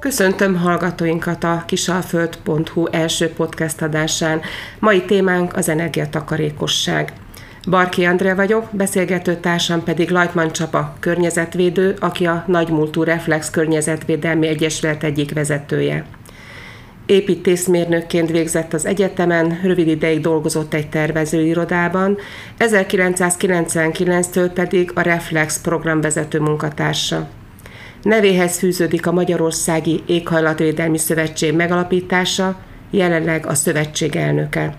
Köszöntöm hallgatóinkat a kisalföld.hu első podcast adásán. Mai témánk az energiatakarékosság. Barki Andrea vagyok, beszélgető társam pedig Lajtman Csapa, környezetvédő, aki a Nagymúltú Reflex Környezetvédelmi Egyesület egyik vezetője. Építészmérnökként végzett az egyetemen, rövid ideig dolgozott egy tervezőirodában, 1999-től pedig a Reflex programvezető munkatársa. Nevéhez fűződik a Magyarországi Éghajlatvédelmi Szövetség megalapítása, jelenleg a szövetség elnöke.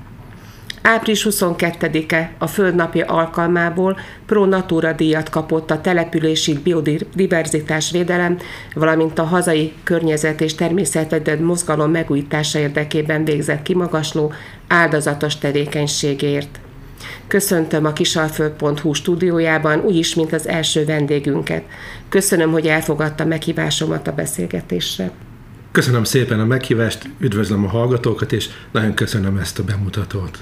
Április 22-e a Földnapja alkalmából Pro Natura díjat kapott a települési biodiverzitás védelem, valamint a hazai környezet és természetvédelmi mozgalom megújítása érdekében végzett kimagasló áldozatos tevékenységért. Köszöntöm a kisalföld.hu stúdiójában, úgyis, mint az első vendégünket. Köszönöm, hogy elfogadta meghívásomat a beszélgetésre. Köszönöm szépen a meghívást, üdvözlöm a hallgatókat, és nagyon köszönöm ezt a bemutatót.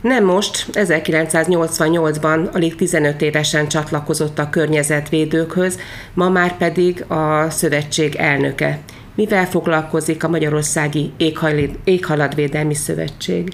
Nem most, 1988-ban alig 15 évesen csatlakozott a környezetvédőkhöz, ma már pedig a szövetség elnöke. Mivel foglalkozik a Magyarországi Éghajlatvédelmi Szövetség?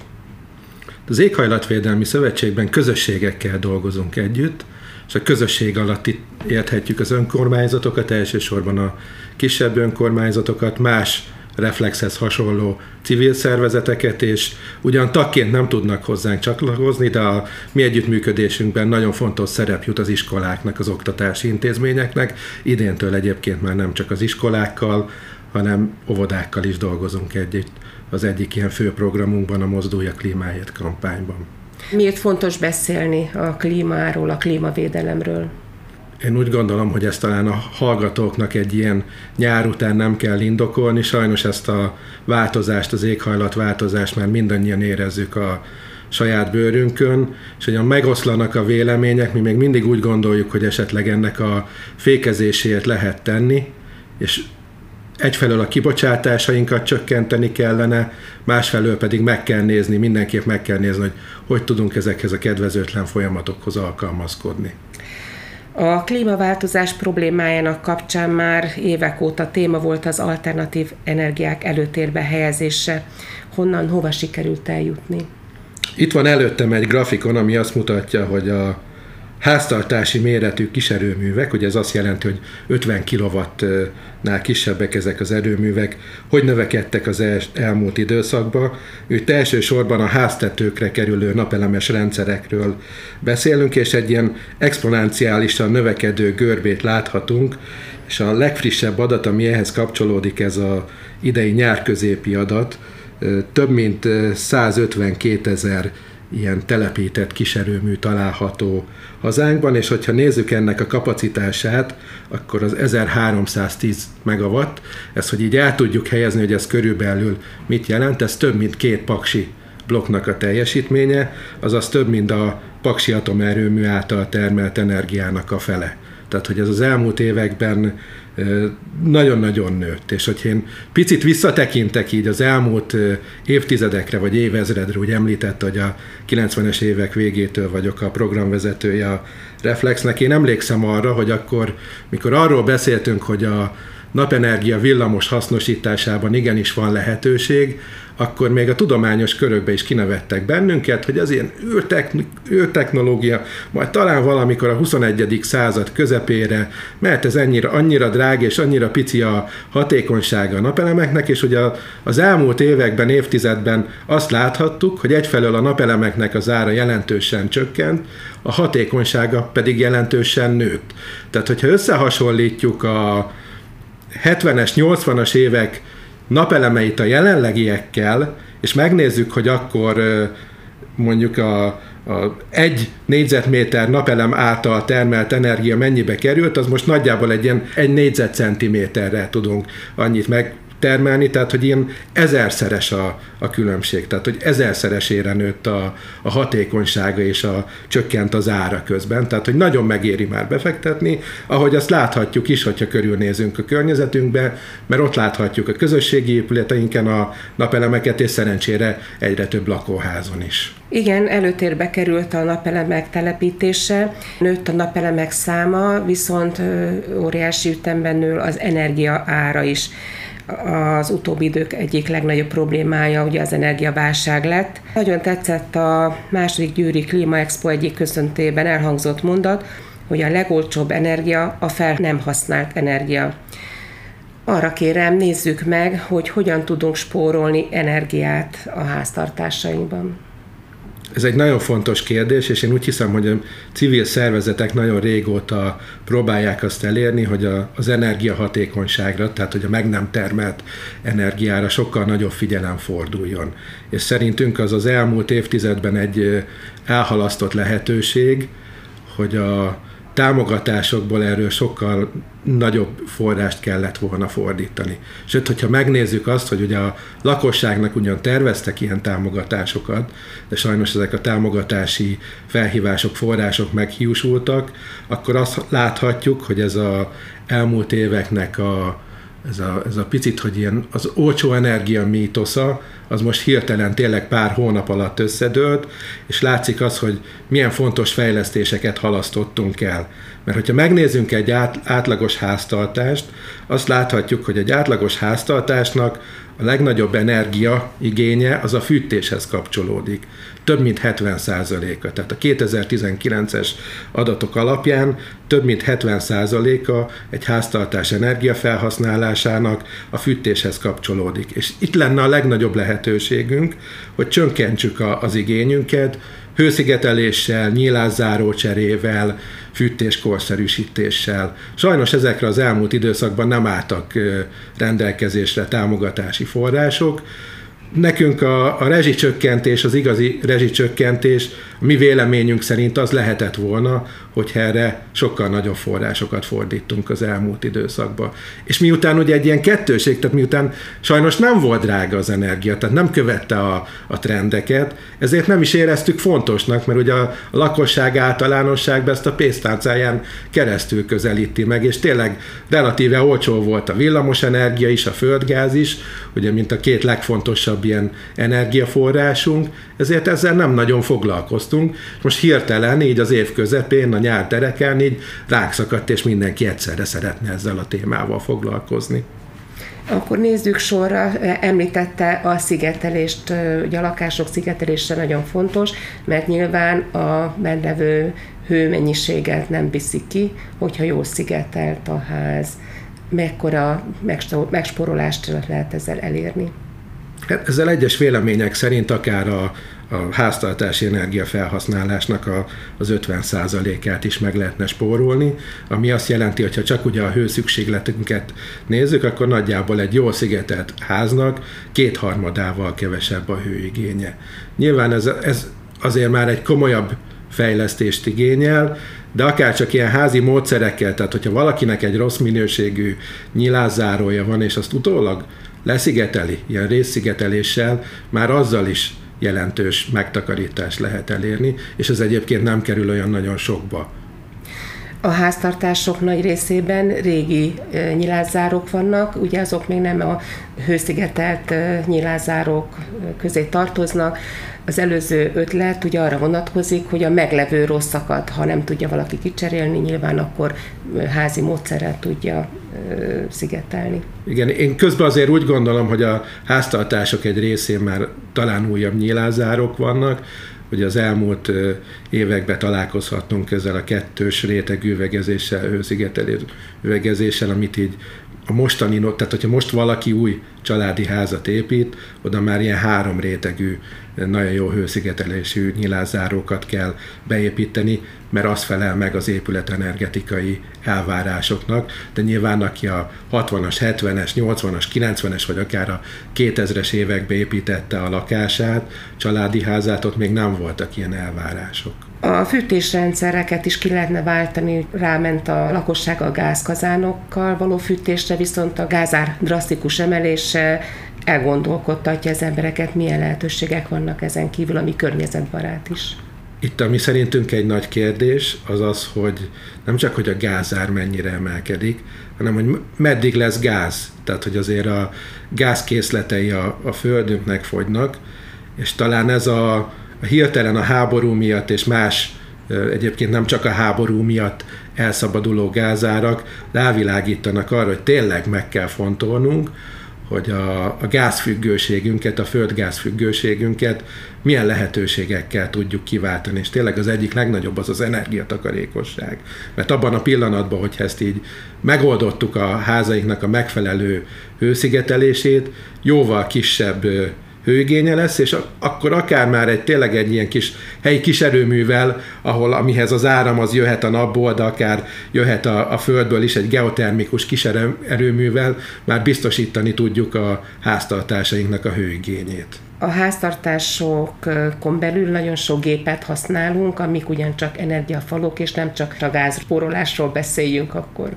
Az Éghajlatvédelmi Szövetségben közösségekkel dolgozunk együtt, és a közösség alatt itt érthetjük az önkormányzatokat, elsősorban a kisebb önkormányzatokat, más reflexhez hasonló civil szervezeteket, és ugyan tagként nem tudnak hozzánk csatlakozni, de a mi együttműködésünkben nagyon fontos szerep jut az iskoláknak, az oktatási intézményeknek. Idéntől egyébként már nem csak az iskolákkal, hanem óvodákkal is dolgozunk együtt az egyik ilyen fő programunkban, a Mozdulja klímáért kampányban. Miért fontos beszélni a klímáról, a klímavédelemről? Én úgy gondolom, hogy ezt talán a hallgatóknak egy ilyen nyár után nem kell indokolni. Sajnos ezt a változást, az éghajlatváltozást már mindannyian érezzük a saját bőrünkön, és hogy megoszlanak a vélemények, mi még mindig úgy gondoljuk, hogy esetleg ennek a fékezéséért lehet tenni, és egyfelől a kibocsátásainkat csökkenteni kellene, másfelől pedig meg kell nézni, mindenképp meg kell nézni, hogy hogy tudunk ezekhez a kedvezőtlen folyamatokhoz alkalmazkodni. A klímaváltozás problémájának kapcsán már évek óta téma volt az alternatív energiák előtérbe helyezése. Honnan, hova sikerült eljutni? Itt van előttem egy grafikon, ami azt mutatja, hogy a háztartási méretű kiserőművek, ugye ez azt jelenti, hogy 50 kW-nál kisebbek ezek az erőművek, hogy növekedtek az el, elmúlt időszakban. Itt elsősorban a háztetőkre kerülő napelemes rendszerekről beszélünk, és egy ilyen exponenciálisan növekedő görbét láthatunk, és a legfrissebb adat, ami ehhez kapcsolódik, ez a idei nyárközépi adat, több mint 152 ezer ilyen telepített kiserőmű található hazánkban, és hogyha nézzük ennek a kapacitását, akkor az 1310 megawatt, ez, hogy így el tudjuk helyezni, hogy ez körülbelül mit jelent, ez több mint két paksi blokknak a teljesítménye, azaz több, mint a paksi atomerőmű által termelt energiának a fele. Tehát, hogy ez az elmúlt években nagyon-nagyon nőtt, és hogy én picit visszatekintek így az elmúlt évtizedekre, vagy évezredre, úgy említette, hogy a 90-es évek végétől vagyok a programvezetője a Reflexnek. Én emlékszem arra, hogy akkor, mikor arról beszéltünk, hogy a napenergia villamos hasznosításában igenis van lehetőség, akkor még a tudományos körökbe is kinevettek bennünket, hogy az ilyen űrtechnológia majd talán valamikor a 21. század közepére, mert ez ennyire, annyira drága és annyira pici a hatékonysága a napelemeknek, és a, az elmúlt években, évtizedben azt láthattuk, hogy egyfelől a napelemeknek az ára jelentősen csökkent, a hatékonysága pedig jelentősen nőtt. Tehát, hogyha összehasonlítjuk a 70-es, 80-as évek napelemeit a jelenlegiekkel, és megnézzük, hogy akkor mondjuk a, a egy négyzetméter napelem által termelt energia mennyibe került, az most nagyjából egy ilyen egy négyzetcentiméterre tudunk annyit meg termelni, tehát hogy ilyen ezerszeres a, a különbség, tehát hogy ezerszeresére nőtt a, a hatékonysága és a csökkent az ára közben, tehát hogy nagyon megéri már befektetni, ahogy azt láthatjuk is, hogyha körülnézünk a környezetünkbe, mert ott láthatjuk a közösségi épületeinken a napelemeket, és szerencsére egyre több lakóházon is. Igen, előtérbe került a napelemek telepítése, nőtt a napelemek száma, viszont óriási ütemben nő az energia ára is. Az utóbbi idők egyik legnagyobb problémája ugye az energiaválság lett. Nagyon tetszett a második Győri Klíma Expo egyik köszöntében elhangzott mondat, hogy a legolcsóbb energia a fel nem használt energia. Arra kérem, nézzük meg, hogy hogyan tudunk spórolni energiát a háztartásainkban. Ez egy nagyon fontos kérdés, és én úgy hiszem, hogy a civil szervezetek nagyon régóta próbálják azt elérni, hogy a, az energiahatékonyságra, tehát hogy a meg nem termelt energiára sokkal nagyobb figyelem forduljon. És szerintünk az az elmúlt évtizedben egy elhalasztott lehetőség, hogy a támogatásokból erről sokkal nagyobb forrást kellett volna fordítani. Sőt, hogyha megnézzük azt, hogy ugye a lakosságnak ugyan terveztek ilyen támogatásokat, de sajnos ezek a támogatási felhívások, források meghiúsultak, akkor azt láthatjuk, hogy ez a elmúlt éveknek a ez a, ez a picit, hogy ilyen az olcsó energia mítosza, az most hirtelen tényleg pár hónap alatt összedőlt, és látszik az, hogy milyen fontos fejlesztéseket halasztottunk el. Mert hogyha megnézzünk egy át, átlagos háztartást, azt láthatjuk, hogy egy átlagos háztartásnak a legnagyobb energia igénye az a fűtéshez kapcsolódik. Több mint 70%-a. Tehát a 2019-es adatok alapján több mint 70%-a egy háztartás energiafelhasználásának a fűtéshez kapcsolódik. És itt lenne a legnagyobb lehetőségünk, hogy csökkentsük az igényünket, hőszigeteléssel, nyílászáró cserével, fűtéskorszerűsítéssel. Sajnos ezekre az elmúlt időszakban nem álltak rendelkezésre támogatási források, nekünk a, a rezsicsökkentés, az igazi rezsicsökkentés, mi véleményünk szerint az lehetett volna, hogyha erre sokkal nagyobb forrásokat fordítunk az elmúlt időszakban. És miután ugye egy ilyen kettőség, tehát miután sajnos nem volt drága az energia, tehát nem követte a, a trendeket, ezért nem is éreztük fontosnak, mert ugye a, a lakosság általánosságban ezt a pénztárcáján keresztül közelíti meg, és tényleg relatíve olcsó volt a villamos energia is, a földgáz is, ugye mint a két legfontosabb ilyen energiaforrásunk, ezért ezzel nem nagyon foglalkoztunk. Most hirtelen, így az év közepén, a nyár tereken, így ránk szakadt, és mindenki egyszerre szeretne ezzel a témával foglalkozni. Akkor nézzük sorra, említette a szigetelést, ugye a lakások szigetelése nagyon fontos, mert nyilván a bennlevő hőmennyiséget nem viszi ki, hogyha jól szigetelt a ház. Mekkora megsporolást lehet ezzel elérni? Hát ezzel egyes vélemények szerint akár a, a háztartási energiafelhasználásnak a, az 50%-át is meg lehetne spórolni, ami azt jelenti, hogy ha csak ugye a hőszükségletünket nézzük, akkor nagyjából egy jól szigetelt háznak kétharmadával kevesebb a hőigénye. Nyilván ez, ez azért már egy komolyabb fejlesztést igényel, de akár csak ilyen házi módszerekkel, tehát hogyha valakinek egy rossz minőségű nyilázárója van, és azt utólag leszigeteli, ilyen részszigeteléssel, már azzal is jelentős megtakarítást lehet elérni, és ez egyébként nem kerül olyan nagyon sokba. A háztartások nagy részében régi nyilázzárok vannak, ugye azok még nem a hőszigetelt nyilázzárok közé tartoznak, az előző ötlet ugye arra vonatkozik, hogy a meglevő rosszakat, ha nem tudja valaki kicserélni, nyilván akkor házi módszerrel tudja szigetelni. Igen, én közben azért úgy gondolom, hogy a háztartások egy részén már talán újabb nyílázárok vannak, hogy az elmúlt években találkozhattunk ezzel a kettős rétegű üvegezéssel, hőszigetelő üvegezéssel, amit így a mostani, tehát hogyha most valaki új családi házat épít, oda már ilyen három rétegű, nagyon jó hőszigetelésű nyilázárókat kell beépíteni, mert az felel meg az épület energetikai elvárásoknak, de nyilván aki a 60-as, 70-es, 80-as, 90-es vagy akár a 2000-es évekbe építette a lakását, családi házát, ott még nem voltak ilyen elvárások. A fűtésrendszereket is ki lehetne váltani, ráment a lakosság a gázkazánokkal való fűtésre, viszont a gázár drasztikus emelése elgondolkodtatja az embereket, milyen lehetőségek vannak ezen kívül, ami környezetbarát is. Itt, ami szerintünk egy nagy kérdés, az az, hogy nem csak, hogy a gázár mennyire emelkedik, hanem, hogy meddig lesz gáz. Tehát, hogy azért a gázkészletei a, a földünknek fogynak, és talán ez a, a hirtelen a háború miatt és más egyébként nem csak a háború miatt elszabaduló gázárak rávilágítanak arra, hogy tényleg meg kell fontolnunk, hogy a, a gázfüggőségünket, a földgázfüggőségünket milyen lehetőségekkel tudjuk kiváltani, és tényleg az egyik legnagyobb az az energiatakarékosság. Mert abban a pillanatban, hogy ezt így megoldottuk a házainknak a megfelelő hőszigetelését, jóval kisebb hőigénye lesz, és akkor akár már egy tényleg egy ilyen kis helyi kis erőművel, ahol amihez az áram az jöhet a napból, de akár jöhet a, a földből is egy geotermikus kis erőművel, már biztosítani tudjuk a háztartásainknak a hőigényét. A háztartásokon belül nagyon sok gépet használunk, amik ugyancsak energiafalók, és nem csak a gázpórolásról beszéljünk akkor.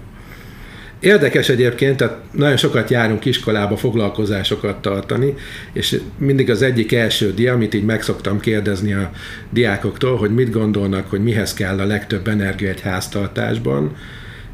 Érdekes egyébként, tehát nagyon sokat járunk iskolába foglalkozásokat tartani, és mindig az egyik első dia, amit így megszoktam kérdezni a diákoktól, hogy mit gondolnak, hogy mihez kell a legtöbb energia egy háztartásban,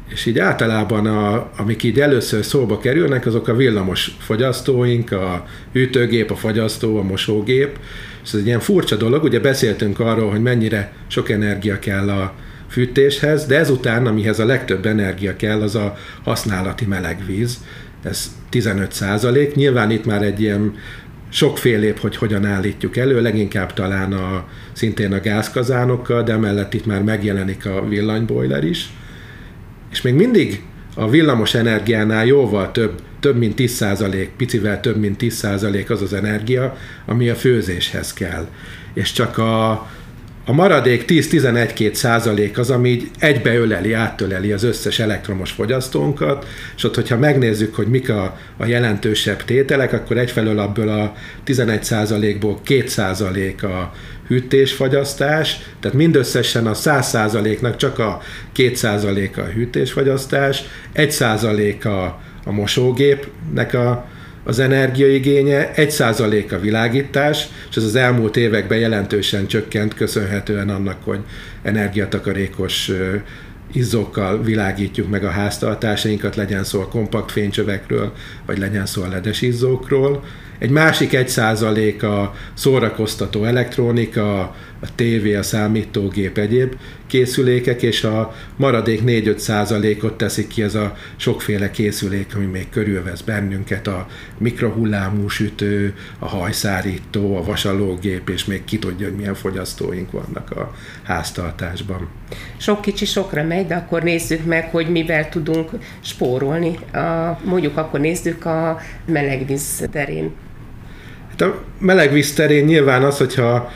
és így általában, a, amik így először szóba kerülnek, azok a villamos fogyasztóink, a hűtőgép, a fagyasztó, a mosógép, és ez egy ilyen furcsa dolog, ugye beszéltünk arról, hogy mennyire sok energia kell a fűtéshez, de ezután, amihez a legtöbb energia kell, az a használati melegvíz. Ez 15 százalék. Nyilván itt már egy ilyen sokfélébb, hogy hogyan állítjuk elő, leginkább talán a, szintén a gázkazánokkal, de emellett itt már megjelenik a villanybojler is. És még mindig a villamos energiánál jóval több, több mint 10 százalék, picivel több mint 10 százalék az az energia, ami a főzéshez kell. És csak a, a maradék 10-11-2 százalék az, ami így egybeöleli, áttöleli az összes elektromos fogyasztónkat, és ott, hogyha megnézzük, hogy mik a, a jelentősebb tételek, akkor egyfelől abból a 11 százalékból 2 százalék a hűtésfagyasztás, tehát mindösszesen a 100 százaléknak csak a 2 százaléka a hűtésfagyasztás, 1 százaléka a mosógépnek a az energiaigénye, egy százalék a világítás, és ez az elmúlt években jelentősen csökkent, köszönhetően annak, hogy energiatakarékos izzókkal világítjuk meg a háztartásainkat, legyen szó a kompakt fénycsövekről, vagy legyen szó a ledes izzókról. Egy másik egy százalék a szórakoztató elektronika, a tévé, a számítógép, egyéb készülékek, és a maradék 4-5 százalékot teszik ki ez a sokféle készülék, ami még körülvesz bennünket, a mikrohullámú sütő, a hajszárító, a vasalógép, és még ki tudja, hogy milyen fogyasztóink vannak a háztartásban. Sok kicsi sokra megy, de akkor nézzük meg, hogy mivel tudunk spórolni. A, mondjuk akkor nézzük a melegvíz terén. Hát a melegvíz terén nyilván az, hogyha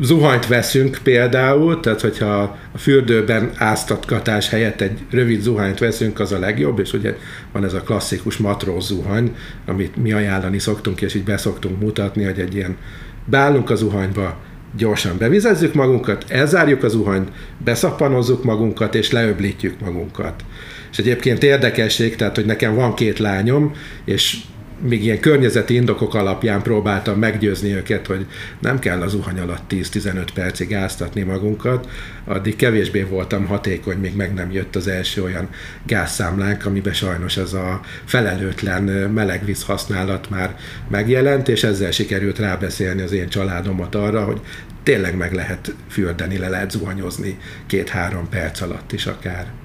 zuhanyt veszünk például, tehát hogyha a fürdőben áztatgatás helyett egy rövid zuhanyt veszünk, az a legjobb, és ugye van ez a klasszikus matróz zuhany, amit mi ajánlani szoktunk, és így beszoktunk mutatni, hogy egy ilyen beállunk a zuhanyba, gyorsan bevizezzük magunkat, elzárjuk az zuhanyt, beszappanozzuk magunkat, és leöblítjük magunkat. És egyébként érdekesség, tehát, hogy nekem van két lányom, és még ilyen környezeti indokok alapján próbáltam meggyőzni őket, hogy nem kell az zuhany alatt 10-15 percig áztatni magunkat, addig kevésbé voltam hatékony, még meg nem jött az első olyan gázszámlánk, amiben sajnos ez a felelőtlen melegvíz használat már megjelent, és ezzel sikerült rábeszélni az én családomat arra, hogy tényleg meg lehet fürdeni, le lehet zuhanyozni két-három perc alatt is akár.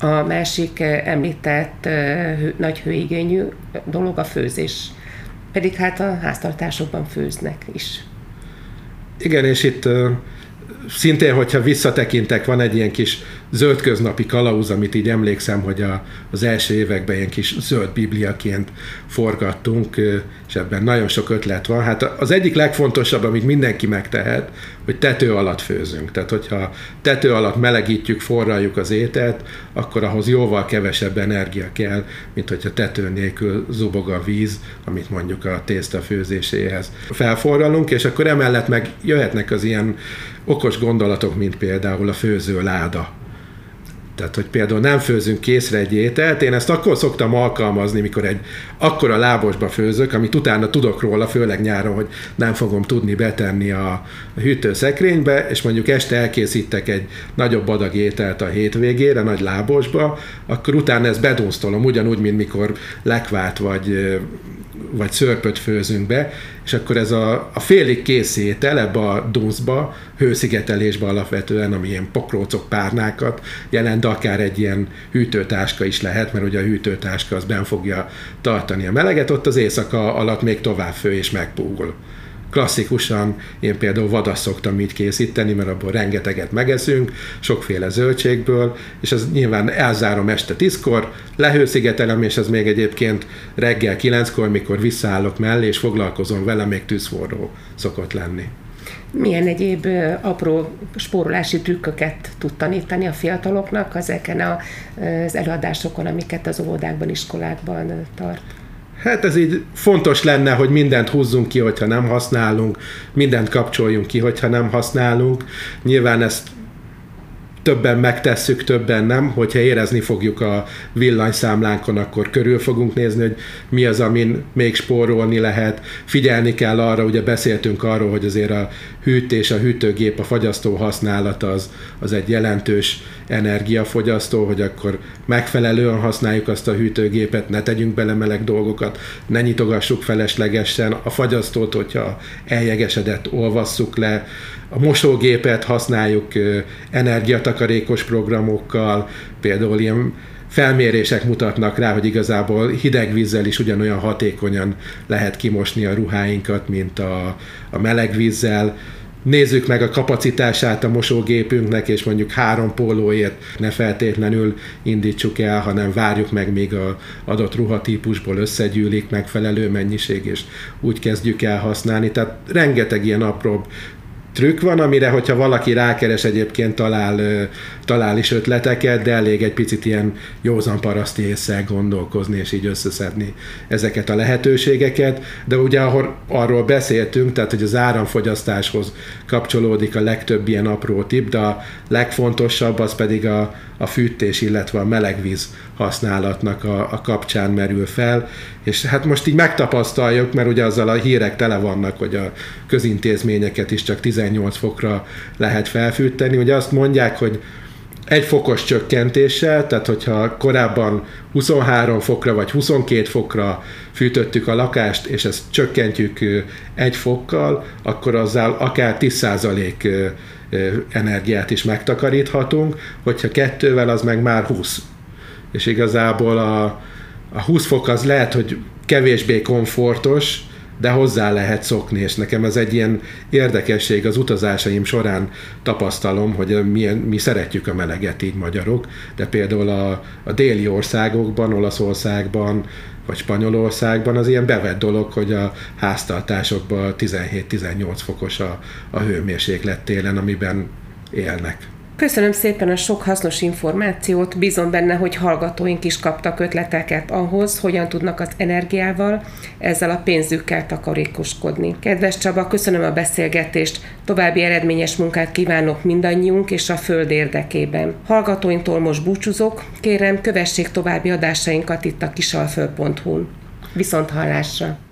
A másik eh, említett eh, nagy hőigényű dolog a főzés. Pedig hát a háztartásokban főznek is. Igen, és itt szintén, hogyha visszatekintek, van egy ilyen kis zöldköznapi kalauz, amit így emlékszem, hogy a, az első években ilyen kis zöld bibliaként forgattunk, és ebben nagyon sok ötlet van. Hát az egyik legfontosabb, amit mindenki megtehet, hogy tető alatt főzünk. Tehát, hogyha tető alatt melegítjük, forraljuk az ételt, akkor ahhoz jóval kevesebb energia kell, mint hogyha tető nélkül zubog a víz, amit mondjuk a tészta főzéséhez felforralunk, és akkor emellett meg jöhetnek az ilyen okos gondolatok, mint például a főző láda tehát, hogy például nem főzünk készre egy ételt, én ezt akkor szoktam alkalmazni, mikor egy akkora lábosba főzök, amit utána tudok róla, főleg nyáron, hogy nem fogom tudni betenni a, hűtőszekrénybe, és mondjuk este elkészítek egy nagyobb adag ételt a hétvégére, nagy lábosba, akkor utána ezt bedunsztolom, ugyanúgy, mint mikor lekvált vagy vagy szörpöt főzünk be, és akkor ez a, a félig kész étel ebbe a dunszba, hőszigetelésbe alapvetően, ami ilyen pokrócok, párnákat jelent, de akár egy ilyen hűtőtáska is lehet, mert ugye a hűtőtáska az ben fogja tartani a meleget, ott az éjszaka alatt még tovább fő és megpúgul klasszikusan én például vadas szoktam így készíteni, mert abból rengeteget megeszünk, sokféle zöldségből, és ez nyilván elzárom este tízkor, lehőszigetelem, és ez még egyébként reggel kilenckor, mikor visszaállok mellé, és foglalkozom vele, még tűzforró szokott lenni. Milyen egyéb apró spórolási trükköket tud tanítani a fiataloknak ezeken az előadásokon, amiket az óvodákban, iskolákban tart? Hát ez így fontos lenne, hogy mindent húzzunk ki, hogyha nem használunk, mindent kapcsoljunk ki, hogyha nem használunk. Nyilván ezt többen megtesszük, többen nem. Hogyha érezni fogjuk a villanyszámlánkon, akkor körül fogunk nézni, hogy mi az, amin még spórolni lehet. Figyelni kell arra, ugye beszéltünk arról, hogy azért a hűtés, a hűtőgép, a fagyasztó használata az, az egy jelentős energiafogyasztó, hogy akkor megfelelően használjuk azt a hűtőgépet, ne tegyünk bele meleg dolgokat, ne nyitogassuk feleslegesen, a fagyasztót, hogyha eljegesedett, olvasszuk le, a mosógépet használjuk energiatakarékos programokkal, például ilyen felmérések mutatnak rá, hogy igazából hideg vízzel is ugyanolyan hatékonyan lehet kimosni a ruháinkat, mint a, a meleg vízzel nézzük meg a kapacitását a mosógépünknek, és mondjuk három pólóért ne feltétlenül indítsuk el, hanem várjuk meg, míg a adott ruhatípusból összegyűlik megfelelő mennyiség, és úgy kezdjük el használni. Tehát rengeteg ilyen apróbb trükk van, amire, hogyha valaki rákeres, egyébként talál, talál is ötleteket, de elég egy picit ilyen józan paraszti észre gondolkozni, és így összeszedni ezeket a lehetőségeket. De ugye, ahol arról beszéltünk, tehát, hogy az áramfogyasztáshoz kapcsolódik a legtöbb ilyen apró tip, de a legfontosabb az pedig a, a fűtés, illetve a melegvíz használatnak a, a kapcsán merül fel, és hát most így megtapasztaljuk, mert ugye azzal a hírek tele vannak, hogy a közintézményeket is csak 18 fokra lehet felfűteni. Ugye azt mondják, hogy egy fokos csökkentéssel, tehát hogyha korábban 23 fokra vagy 22 fokra fűtöttük a lakást, és ezt csökkentjük egy fokkal, akkor azzal akár 10% energiát is megtakaríthatunk, hogyha kettővel, az meg már 20. És igazából a, a 20 fok az lehet, hogy kevésbé komfortos, de hozzá lehet szokni, és nekem ez egy ilyen érdekesség az utazásaim során tapasztalom, hogy mi, mi szeretjük a meleget így magyarok, de például a, a déli országokban, Olaszországban, vagy Spanyolországban az ilyen bevett dolog, hogy a háztartásokban 17-18 fokos a, a hőmérséklet télen, amiben élnek. Köszönöm szépen a sok hasznos információt, bízom benne, hogy hallgatóink is kaptak ötleteket ahhoz, hogyan tudnak az energiával, ezzel a pénzükkel takarékoskodni. Kedves Csaba, köszönöm a beszélgetést, további eredményes munkát kívánok mindannyiunk és a Föld érdekében. Hallgatóinktól most búcsúzok, kérem kövessék további adásainkat itt a kisalföld.hu-n. Viszont hallásra!